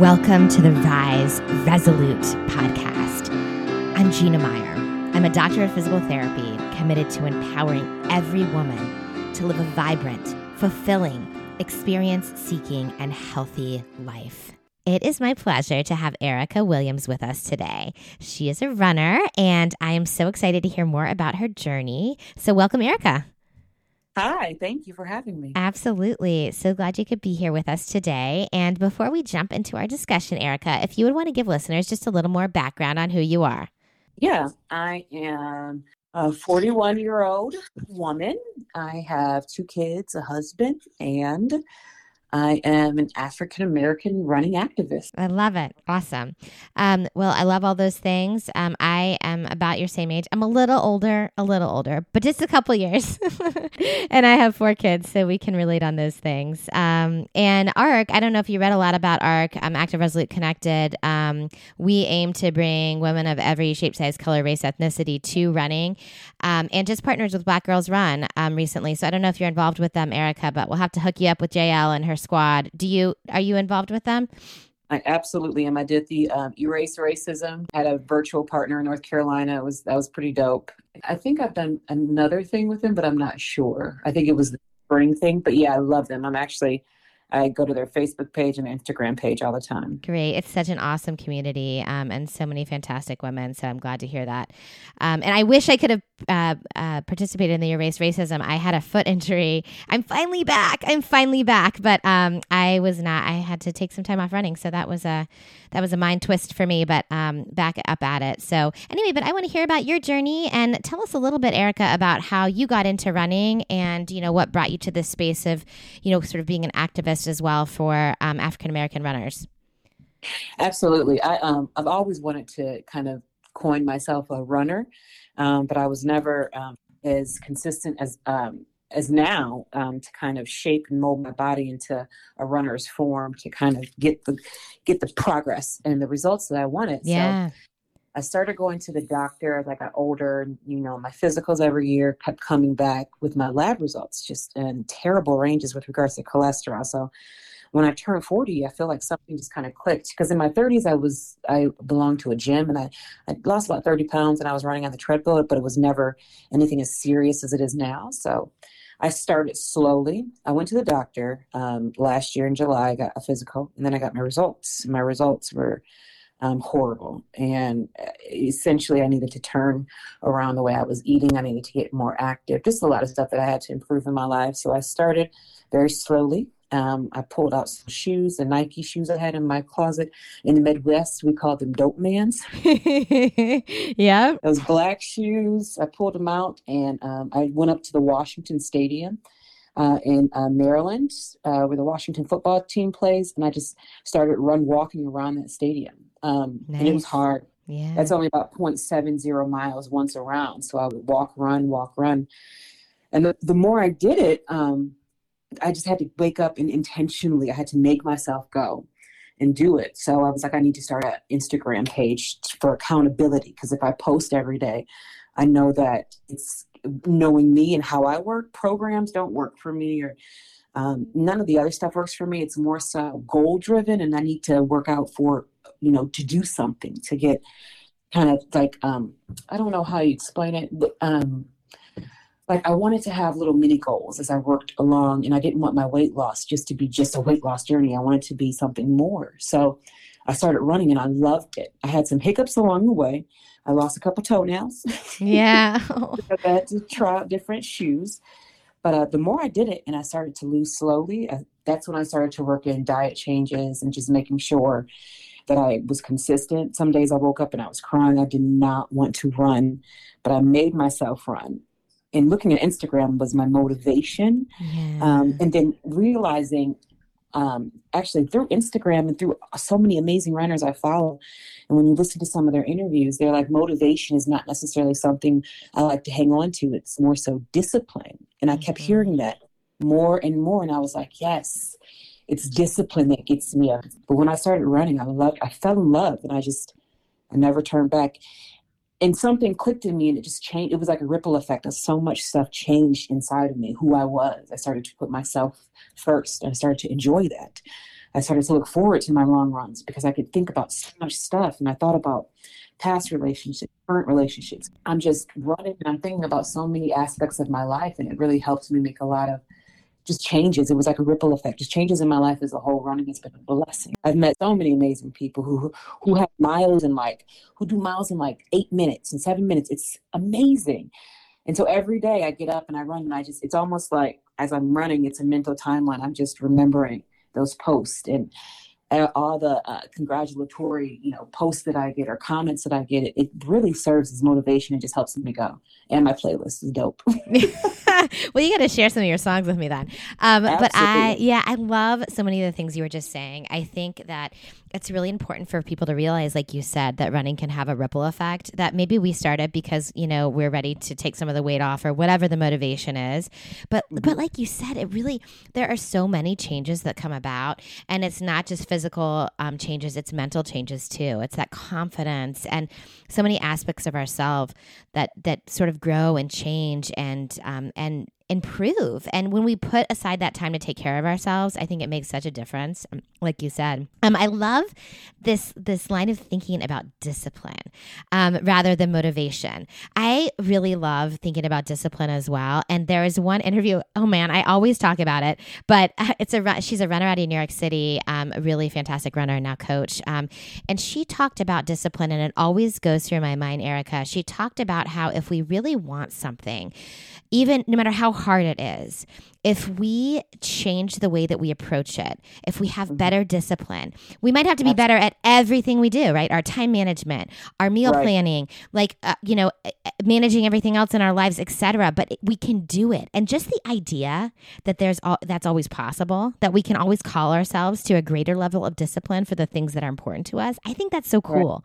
Welcome to the Rise Resolute podcast. I'm Gina Meyer. I'm a doctor of physical therapy committed to empowering every woman to live a vibrant, fulfilling, experience seeking, and healthy life. It is my pleasure to have Erica Williams with us today. She is a runner, and I am so excited to hear more about her journey. So, welcome, Erica. Hi, thank you for having me. Absolutely. So glad you could be here with us today. And before we jump into our discussion, Erica, if you would want to give listeners just a little more background on who you are. Yeah, I am a 41 year old woman. I have two kids, a husband, and I am an African American running activist. I love it. Awesome. Um, well, I love all those things. Um, I am about your same age. I'm a little older, a little older, but just a couple years. and I have four kids, so we can relate on those things. Um, and ARC, I don't know if you read a lot about ARC, um, Active Resolute Connected. Um, we aim to bring women of every shape, size, color, race, ethnicity to running um, and just partners with Black Girls Run recently. So I don't know if you're involved with them, Erica, but we'll have to hook you up with JL and her squad. Do you are you involved with them? I absolutely am. I did the um, Erase Racism. Had a virtual partner in North Carolina. It was that was pretty dope. I think I've done another thing with them, but I'm not sure. I think it was the spring thing. But yeah, I love them. I'm actually I go to their Facebook page and Instagram page all the time. Great. It's such an awesome community um, and so many fantastic women. So I'm glad to hear that. Um, and I wish I could have uh, uh, participated in the Erase Racism. I had a foot injury. I'm finally back. I'm finally back. But um, I was not, I had to take some time off running. So that was a, that was a mind twist for me, but um, back up at it. So anyway, but I want to hear about your journey and tell us a little bit, Erica, about how you got into running and, you know, what brought you to this space of, you know, sort of being an activist as well for um, African American runners. Absolutely. I, um, I've always wanted to kind of coin myself a runner, um, but I was never um, as consistent as um, as now um, to kind of shape and mold my body into a runner's form to kind of get the get the progress and the results that I wanted. Yeah. So I started going to the doctor as I got older. You know, my physicals every year kept coming back with my lab results just in terrible ranges with regards to cholesterol. So when I turned 40, I feel like something just kind of clicked because in my 30s, I was, I belonged to a gym and I, I lost about 30 pounds and I was running on the treadmill, but it was never anything as serious as it is now. So I started slowly. I went to the doctor um, last year in July. I got a physical and then I got my results. My results were um, horrible. And uh, essentially, I needed to turn around the way I was eating. I needed to get more active, just a lot of stuff that I had to improve in my life. So I started very slowly. Um, I pulled out some shoes, the Nike shoes I had in my closet. In the Midwest, we called them dope mans. yeah. Those black shoes, I pulled them out and um, I went up to the Washington Stadium uh, in uh, Maryland, uh, where the Washington football team plays, and I just started run walking around that stadium. Um, nice. And it was hard. Yeah. That's only about 0.70 miles once around. So I would walk, run, walk, run. And the, the more I did it, um, I just had to wake up and intentionally, I had to make myself go and do it. So I was like, I need to start an Instagram page for accountability because if I post every day, I know that it's knowing me and how I work. Programs don't work for me, or um, none of the other stuff works for me. It's more so goal driven, and I need to work out for you know to do something to get kind of like um, I don't know how you explain it, but um, like I wanted to have little mini goals as I worked along, and I didn't want my weight loss just to be just a weight loss journey. I wanted to be something more. So I started running, and I loved it. I had some hiccups along the way. I lost a couple toenails. Yeah. I had to try out different shoes. But uh, the more I did it and I started to lose slowly, uh, that's when I started to work in diet changes and just making sure that I was consistent. Some days I woke up and I was crying. I did not want to run, but I made myself run. And looking at Instagram was my motivation. Yeah. Um, and then realizing um, actually through Instagram and through so many amazing runners I follow. And when you listen to some of their interviews, they're like, motivation is not necessarily something I like to hang on to. It's more so discipline. And I kept mm-hmm. hearing that more and more. And I was like, yes, it's discipline that gets me up. But when I started running, I loved, I fell in love and I just, I never turned back and something clicked in me and it just changed. It was like a ripple effect of so much stuff changed inside of me, who I was. I started to put myself first and I started to enjoy that. I started to look forward to my long runs because I could think about so much stuff. And I thought about past relationships, current relationships. I'm just running and I'm thinking about so many aspects of my life. And it really helps me make a lot of just changes. It was like a ripple effect, just changes in my life as a whole. Running has been a blessing. I've met so many amazing people who who have miles in like who do miles in like eight minutes and seven minutes. It's amazing. And so every day I get up and I run and I just it's almost like as I'm running, it's a mental timeline. I'm just remembering those posts and all the uh, congratulatory, you know, posts that I get or comments that I get, it, it really serves as motivation and just helps me go. And my playlist is dope. well, you got to share some of your songs with me then. Um, but I, yeah, I love so many of the things you were just saying. I think that it's really important for people to realize, like you said, that running can have a ripple effect. That maybe we started because you know we're ready to take some of the weight off or whatever the motivation is. But mm-hmm. but like you said, it really there are so many changes that come about, and it's not just physical um, changes; it's mental changes too. It's that confidence and so many aspects of ourselves that that sort of grow and change and um, and improve. And when we put aside that time to take care of ourselves, I think it makes such a difference. Um, like you said, um, I love this this line of thinking about discipline um, rather than motivation. I really love thinking about discipline as well. And there is one interview. Oh man, I always talk about it, but it's a she's a runner out of New York City, um, a really fantastic runner and now coach. Um, and she talked about discipline, and it always goes through my mind, Erica. She talked about how if we really want something, even no matter how hard it is, if we change the way that we approach it, if we have mm-hmm. better discipline, we might have to be better at everything we do, right? Our time management, our meal right. planning, like uh, you know, eh, eh, managing everything else in our lives, etc. But we can do it, and just the idea that there's all, that's always possible, that we can always call ourselves to a greater level of discipline for the things that are important to us. I think that's so cool.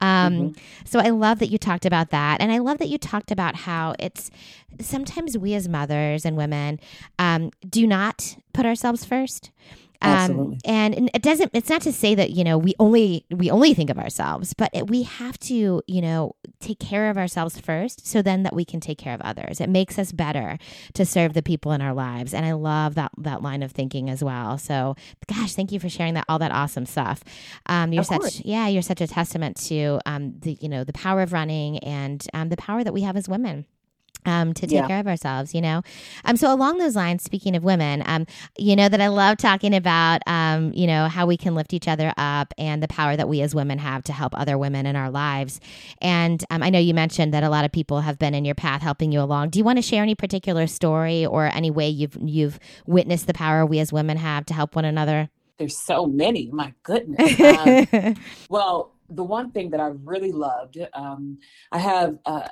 Right. Um, mm-hmm. So I love that you talked about that, and I love that you talked about how it's sometimes we as mothers and women um, do not put ourselves first. Um, Absolutely. and it doesn't. It's not to say that you know we only we only think of ourselves, but it, we have to you know take care of ourselves first, so then that we can take care of others. It makes us better to serve the people in our lives, and I love that that line of thinking as well. So, gosh, thank you for sharing that all that awesome stuff. Um, you're of such course. yeah, you're such a testament to um, the you know the power of running and um, the power that we have as women um, to take yeah. care of ourselves, you know. Um, so along those lines, speaking of women, um, you know that I love talking about, um, you know, how we can lift each other up and the power that we as women have to help other women in our lives. And um, I know you mentioned that a lot of people have been in your path helping you along. Do you want to share any particular story or any way you've you've witnessed the power we as women have to help one another? There's so many. My goodness. Um, well, the one thing that I really loved, um, I have. Uh,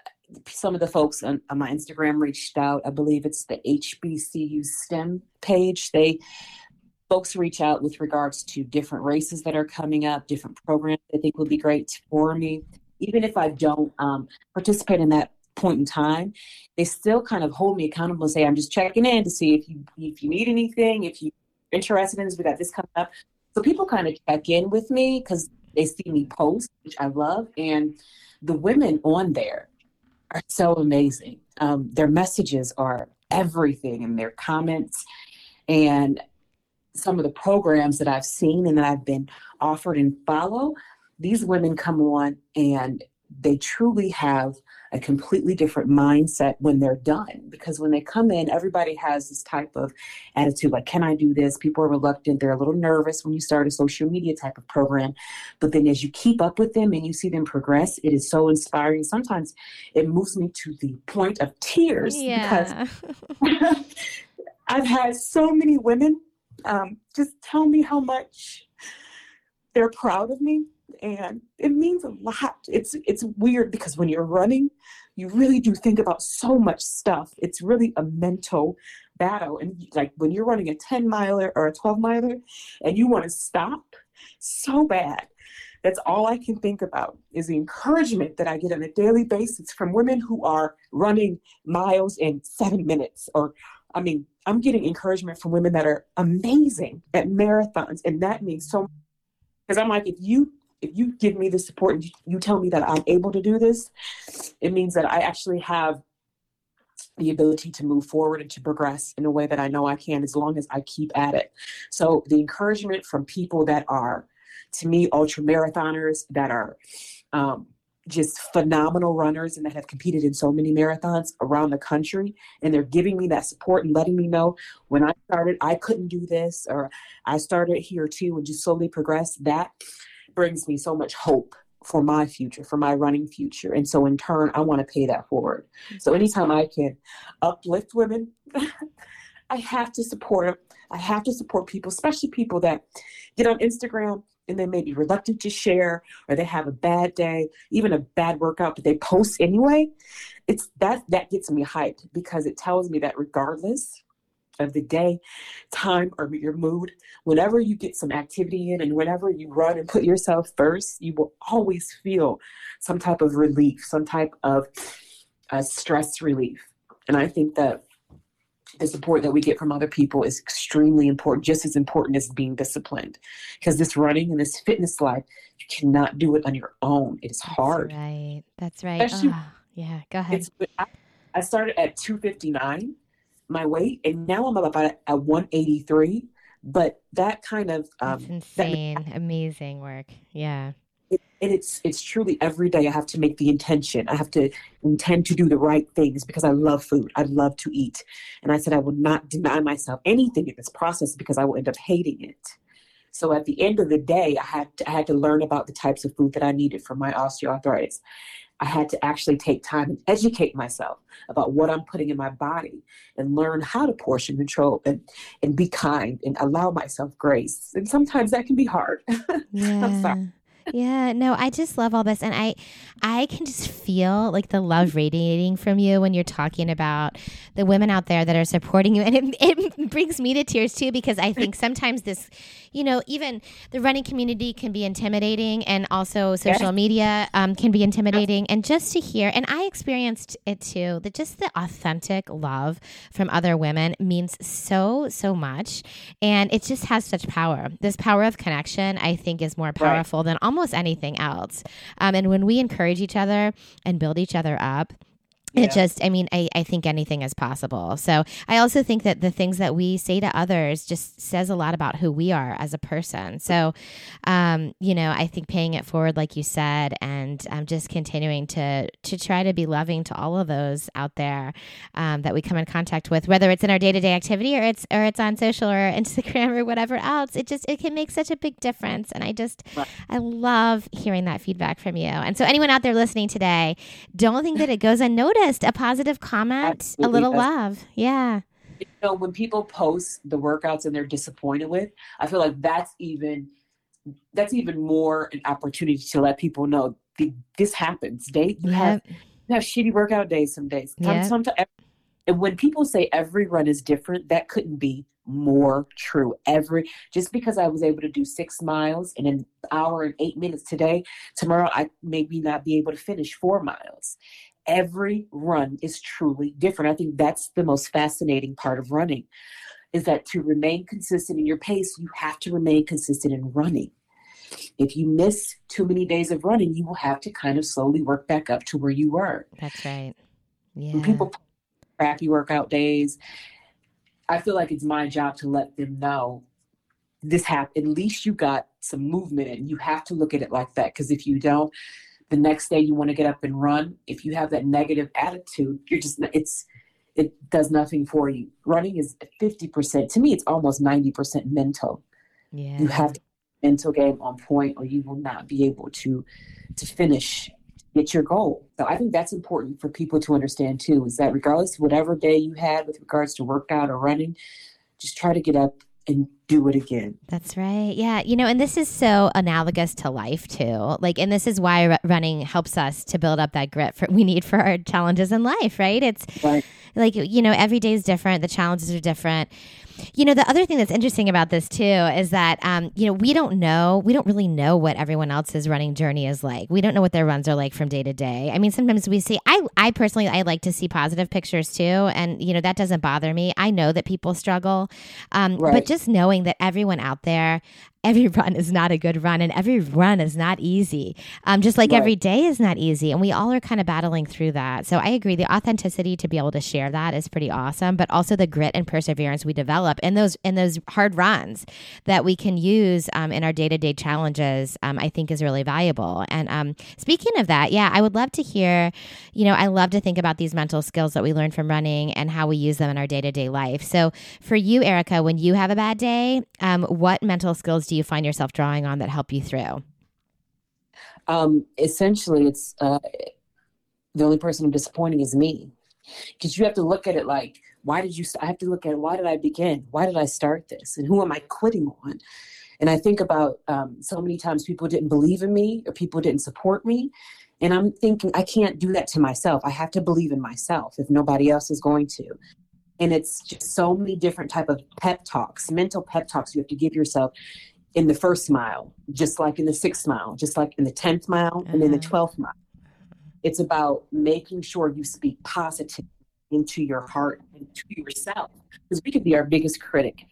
some of the folks on, on, my Instagram reached out. I believe it's the HBCU STEM page. They folks reach out with regards to different races that are coming up, different programs they think would be great for me. Even if I don't um, participate in that point in time, they still kind of hold me accountable and say, "I'm just checking in to see if you if you need anything, if you're interested in this. We got this coming up." So people kind of check in with me because they see me post, which I love, and the women on there are so amazing. Um, their messages are everything, and their comments, and some of the programs that I've seen and that I've been offered and follow. These women come on and they truly have a completely different mindset when they're done because when they come in everybody has this type of attitude like can i do this people are reluctant they're a little nervous when you start a social media type of program but then as you keep up with them and you see them progress it is so inspiring sometimes it moves me to the point of tears yeah. because i've had so many women um, just tell me how much they're proud of me and it means a lot it's it's weird because when you're running you really do think about so much stuff it's really a mental battle and like when you're running a 10 miler or a 12 miler and you want to stop so bad that's all I can think about is the encouragement that I get on a daily basis from women who are running miles in seven minutes. Or, I mean, I'm getting encouragement from women that are amazing at marathons. And that means so because I'm like, if you if you give me the support and you tell me that I'm able to do this, it means that I actually have the ability to move forward and to progress in a way that I know I can as long as I keep at it. So the encouragement from people that are, to me, ultra marathoners that are um, just phenomenal runners and that have competed in so many marathons around the country, and they're giving me that support and letting me know when I started I couldn't do this or I started here too and just slowly progress. That brings me so much hope for my future, for my running future. And so in turn, I want to pay that forward. So anytime I can uplift women, I have to support them. I have to support people, especially people that get on Instagram and they may be reluctant to share or they have a bad day, even a bad workout, but they post anyway. It's that that gets me hyped because it tells me that regardless of the day, time, or your mood, whenever you get some activity in and whenever you run and put yourself first, you will always feel some type of relief, some type of uh, stress relief. And I think that the support that we get from other people is extremely important, just as important as being disciplined. Because this running and this fitness life, you cannot do it on your own. It is hard. That's right. That's right. Oh, yeah, go ahead. I started at 259 my weight, and now I'm about at 183. But that kind of um, That's insane, that, amazing work. Yeah. And it's it's truly every day I have to make the intention. I have to intend to do the right things because I love food. I love to eat, and I said I will not deny myself anything in this process because I will end up hating it. So at the end of the day, I had to, I had to learn about the types of food that I needed for my osteoarthritis. I had to actually take time and educate myself about what I'm putting in my body and learn how to portion control and, and be kind and allow myself grace. And sometimes that can be hard. Yeah. Yeah no i just love all this and i i can just feel like the love radiating from you when you're talking about the women out there that are supporting you and it, it brings me to tears too because i think sometimes this you know, even the running community can be intimidating, and also social media um, can be intimidating. And just to hear, and I experienced it too, that just the authentic love from other women means so, so much. And it just has such power. This power of connection, I think, is more powerful right. than almost anything else. Um, and when we encourage each other and build each other up, it just i mean I, I think anything is possible. So i also think that the things that we say to others just says a lot about who we are as a person. So um, you know i think paying it forward like you said and um, just continuing to to try to be loving to all of those out there um, that we come in contact with whether it's in our day-to-day activity or it's or it's on social or instagram or whatever else it just it can make such a big difference. And i just i love hearing that feedback from you. And so anyone out there listening today don't think that it goes unnoticed a positive comment, Absolutely. a little love. Yeah. You know, when people post the workouts and they're disappointed with, I feel like that's even that's even more an opportunity to let people know this happens. They you yep. have you have shitty workout days some days. Yep. Sometimes, and when people say every run is different, that couldn't be more true. Every just because I was able to do six miles in an hour and eight minutes today, tomorrow I maybe not be able to finish four miles every run is truly different. I think that's the most fascinating part of running is that to remain consistent in your pace, you have to remain consistent in running. If you miss too many days of running, you will have to kind of slowly work back up to where you were. That's right. Yeah. When people crappy workout days, I feel like it's my job to let them know this happened. At least you got some movement and you have to look at it like that. Because if you don't, the next day you want to get up and run if you have that negative attitude you're just it's it does nothing for you. Running is 50% to me it's almost 90% mental. Yeah. You have to mental game on point or you will not be able to to finish get your goal. So i think that's important for people to understand too is that regardless of whatever day you had with regards to workout or running just try to get up and do it again. That's right. Yeah. You know, and this is so analogous to life too. Like, and this is why r- running helps us to build up that grit for, we need for our challenges in life, right? It's right. like, you know, every day is different. The challenges are different. You know, the other thing that's interesting about this too is that, um, you know, we don't know, we don't really know what everyone else's running journey is like. We don't know what their runs are like from day to day. I mean, sometimes we see, I, I personally, I like to see positive pictures too. And, you know, that doesn't bother me. I know that people struggle. Um, right. But just knowing that everyone out there every run is not a good run and every run is not easy. Um, just like Right. every day is not easy. And we all are kind of battling through that. So I agree. The authenticity to be able to share that is pretty awesome, but also the grit and perseverance we develop in those in those hard runs that we can use um, in our day to day challenges, um, I think is really valuable. And um, speaking of that, yeah, I would love to hear, you know, I love to think about these mental skills that we learn from running and how we use them in our day to day life. So for you, Erica, when you have a bad day, um, what mental skills do you find yourself drawing on that help you through? Um, essentially, it's uh, the only person I'm disappointing is me, because you have to look at it like, why did you? I have to look at why did I begin? Why did I start this? And who am I quitting on? And I think about um, so many times people didn't believe in me or people didn't support me, and I'm thinking I can't do that to myself. I have to believe in myself if nobody else is going to. And it's just so many different type of pep talks, mental pep talks you have to give yourself in the first mile, just like in the sixth mile, just like in the 10th mile, and in the Uh-huh. 12th mile. It's about making sure you speak positive into your heart and to yourself, because we could be our biggest critic.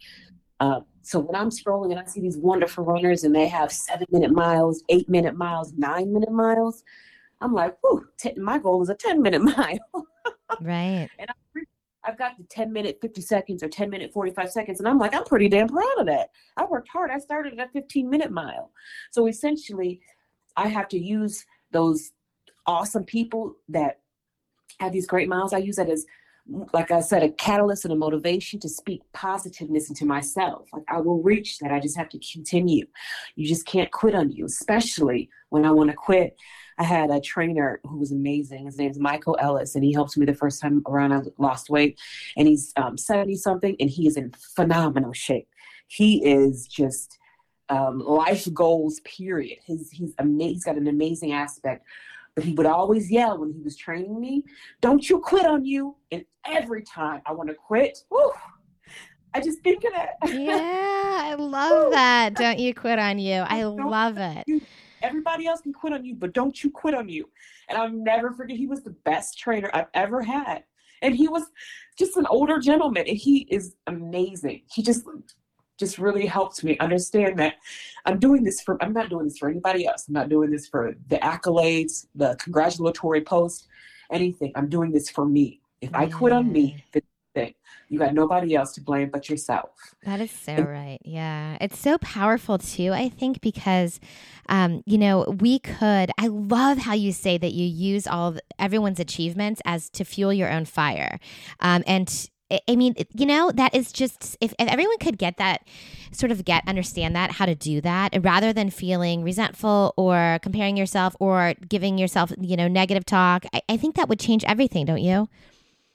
Uh, so when I'm scrolling and I see these wonderful runners and they have seven minute miles, eight minute miles, nine minute miles, I'm like, ten, my goal is a 10 minute mile. Right. I've got the 10 minute 50 seconds or 10 minute 45 seconds. And I'm like, I'm pretty damn proud of that. I worked hard. I started at a 15 minute mile. So essentially, I have to use those awesome people that have these great miles. I use that as, like I said, a catalyst and a motivation to speak positiveness into myself. Like I will reach that. I just have to continue. You just can't quit on you, especially when I want to quit. I had a trainer who was amazing. His name's Michael Ellis, and he helped me the first time around I lost weight. And he's um, 70 something, and he is in phenomenal shape. He is just um, life goals, period. His, he's, ama- he's got an amazing aspect. But he would always yell when he was training me, Don't you quit on you. And every time I want to quit, whew, I just think of that. Yeah, I love that. Don't you quit on you. I love it. Everybody else can quit on you, but don't you quit on you. And I'll never forget, he was the best trainer I've ever had. And he was just an older gentleman, and he is amazing. He just just really helped me understand that I'm doing this for I'm not doing this for anybody else. I'm not doing this for the accolades, the congratulatory post, anything. I'm doing this for me. If I quit on me, mm. then then you got nobody else to blame but yourself. That is so right. Yeah. It's so powerful too, I think, because, um, you know, we could, I love how you say that you use all of everyone's achievements as to fuel your own fire. Um, and I- I mean, you know, that is just, if, if everyone could get that, sort of get, understand that, how to do that, rather than feeling resentful or comparing yourself or giving yourself, you know, negative talk, I, I think that would change everything, don't you?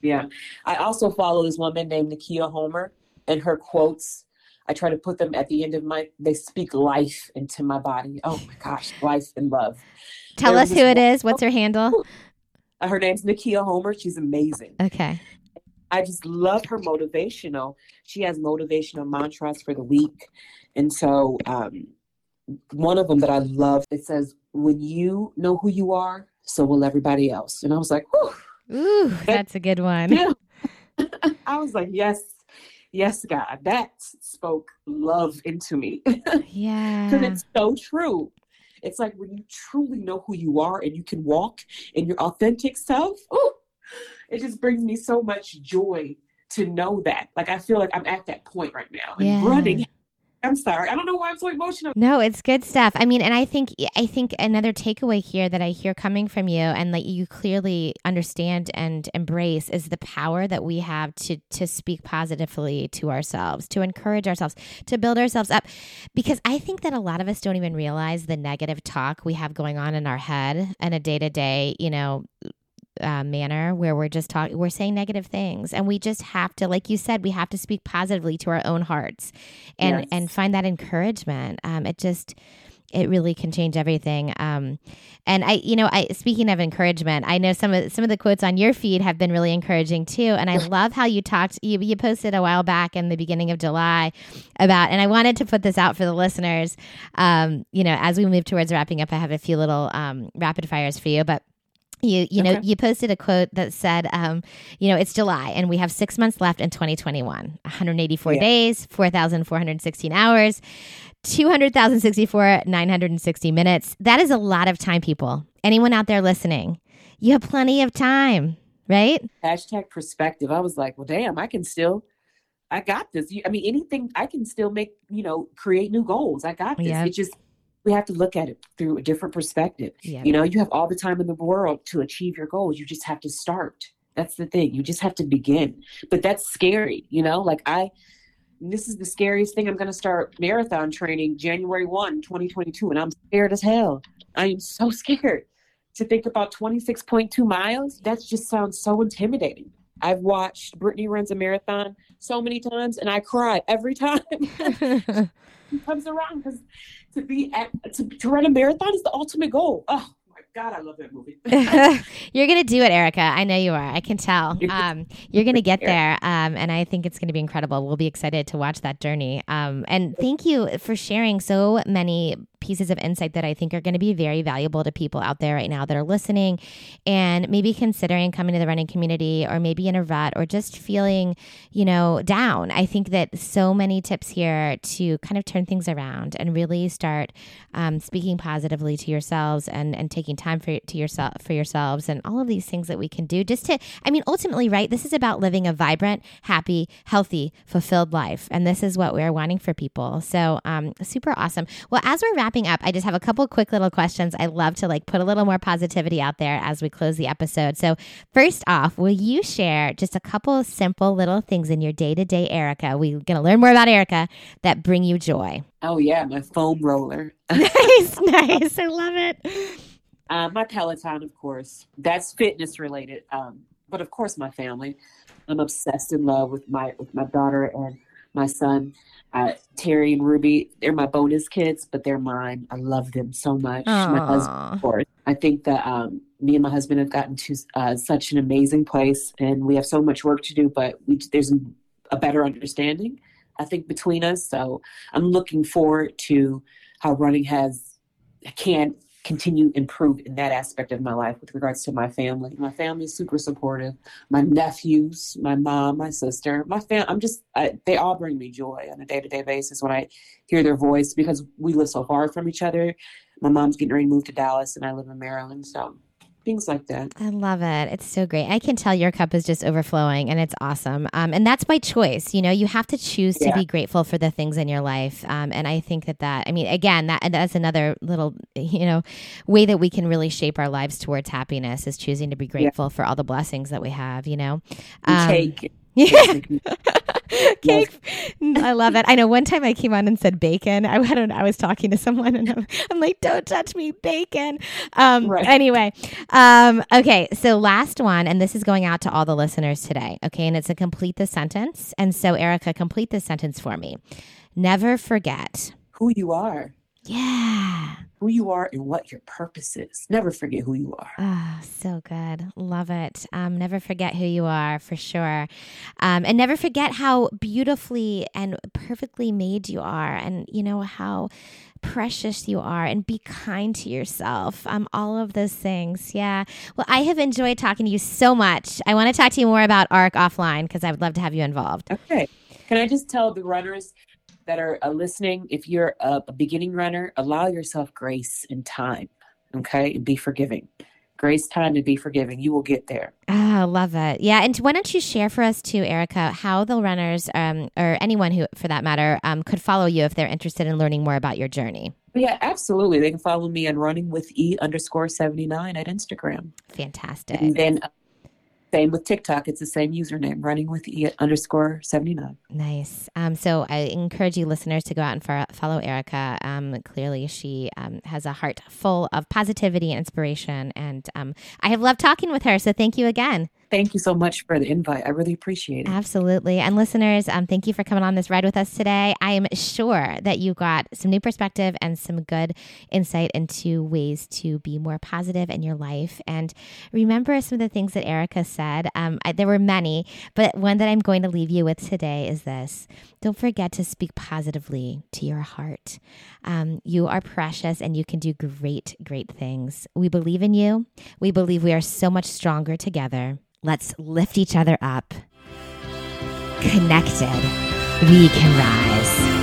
Yeah. I also follow this woman named Nakia Homer and her quotes. I try to put them at the end of my they speak life into my body. Oh my gosh, life and love. Tell There us who it is. What's her handle? Uh, Her name's Nakia Homer. She's amazing. Okay. I just love her motivational. She has motivational mantras for the week. And so um, one of them that I love, it says, when you know who you are, so will everybody else. And I was like, whew. Ooh, that's a good one. Yeah. I was like, yes, yes, God, that spoke love into me. Yeah. Because it's so true. It's like when you truly know who you are and you can walk in your authentic self, ooh, it just brings me so much joy to know that. Like, I feel like I'm at that point right now. And Yeah. running, I'm sorry. I don't know why I'm so emotional. No, it's good stuff. I mean, and I think I think another takeaway here that I hear coming from you and that you clearly understand and embrace is the power that we have to to speak positively to ourselves, to encourage ourselves, to build ourselves up. Because I think that a lot of us don't even realize the negative talk we have going on in our head in a day to day, you know, uh, manner where we're just talking, we're saying negative things, and we just have to, like you said, we have to speak positively to our own hearts, and Yes. and find that encouragement. Um, it just it really can change everything. Um, and I, you know, I speaking of encouragement, I know some of some of the quotes on your feed have been really encouraging too. And I love how you talked. You you posted a while back in the beginning of July about, and I wanted to put this out for the listeners. Um, you know, as we move towards wrapping up, I have a few little um, rapid fires for you, but You you know Okay. you posted a quote that said, um, you know, it's July and we have six months left in 2021. 184 Yeah. days, 4,416 hours, 200,064 960 minutes. That is a lot of time, people. Anyone out there listening, you have plenty of time, right? Hashtag perspective. I was like, well, damn, I can still, I got this. I mean, anything, I can still make, you know, create new goals. I got this. Yeah. It just, we have to look at it through a different perspective. Yeah. You know, you have all the time in the world to achieve your goals. You just have to start. That's the thing. You just have to begin. But that's scary, you know? Like I this is the scariest thing. I'm going to start marathon training January 1, 2022 and I'm scared as hell. I am so scared to think about 26.2 miles. That just sounds so intimidating. I've watched Brittany runs a marathon so many times and I cry every time it comes around because to be at to, to run a marathon is the ultimate goal. Oh my god, I love that movie. you're gonna do it, Erica. I know you are. I can tell. Um, you're gonna get there, um, and I think it's gonna be incredible. We'll be excited to watch that journey. Um, and thank you for sharing so many pieces of insight that I think are going to be very valuable to people out there right now that are listening and maybe considering coming to the running community or maybe in a rut or just feeling, you know, down. I think that so many tips here to kind of turn things around and really start um, speaking positively to yourselves and, and taking time for to yourself for yourselves and all of these things that we can do just to I mean ultimately right this is about living a vibrant happy healthy fulfilled life. And this is what we're wanting for people. So um, super awesome. Well as we're wrapping up I just have a couple quick little questions I love to like put a little more positivity out there as we close the episode so first off will you share just a couple of simple little things in your day-to-day Erica we're gonna learn more about Erica that bring you joy oh yeah, my foam roller. nice nice I love it Uh, my Peloton, of course. That's fitness related. Um, but of course, my family. I'm obsessed in love with my with my daughter and my son, uh, Terry and Ruby. They're my bonus kids, but they're mine. I love them so much. My husband, of course. I think that um, me and my husband have gotten to uh, such an amazing place, and we have so much work to do. But we there's a better understanding, I think, between us. So I'm looking forward to how running has can continue improve in that aspect of my life with regards to my family. My family is super supportive. My nephews, my mom, my sister, my fam. I'm just I, they all bring me joy on a day to day basis when I hear their voice because we live so far from each other. My mom's getting ready to move to Dallas, and I live in Maryland, so things like that. I love it. It's so great. I can tell your cup is just overflowing and it's awesome. Um, and that's by choice. You know, you have to choose to Yeah. be grateful for the things in your life. Um, and I think that that, I mean, again, that that's another little, you know, way that we can really shape our lives towards happiness is choosing to be grateful for all the blessings that we have, you know? Um, cake. Yeah. Cake. I love it. I know one time I came on and said bacon. I, I don't. I was talking to someone and I'm, I'm like, don't touch me, bacon. Um, Right. Anyway, um, okay. So last one, and this is going out to all the listeners today. Okay. And it's a complete the sentence. And so, Erica, complete the sentence for me. Never forget. Who you are, Yeah. who you are, and what your purpose is. Never forget who you are. Oh, so good. Love it. Um, never forget who you are for sure. Um, and never forget how beautifully and perfectly made you are. And, you know, how precious you are. And be kind to yourself. Um, all of those things. Yeah. Well, I have enjoyed talking to you so much. I want to talk to you more about ARC offline because I would love to have you involved. Okay. Can I just tell the runners that are uh, listening if you're a, a beginning runner, allow yourself grace and time. Okay. And be forgiving. Grace, time, and be forgiving. You will get there. Oh, love it. Yeah. And why don't you share for us too, Erica, how the runners um, or anyone who, for that matter, um, could follow you if they're interested in learning more about your journey? Yeah, absolutely. They can follow me on running with E underscore 79 at Instagram. Fantastic. And then uh, same with TikTok. It's the same username, running with E underscore 79. Nice. Um, so I encourage you listeners to go out and fo- follow Erica. Um, clearly, she um, has a heart full of positivity and inspiration. And um, I have loved talking with her. So thank you again. Thank you so much for the invite. I really appreciate it. Absolutely. And listeners, um, thank you for coming on this ride with us today. I am sure that you got some new perspective and some good insight into ways to be more positive in your life. And remember some of the things that Erica said. Um, I, there were many, but one that I'm going to leave you with today is this don't forget to speak positively to your heart. Um, you are precious and you can do great, great things. We believe in you. We believe we are so much stronger together. Let's lift each other up. Connected, we can rise.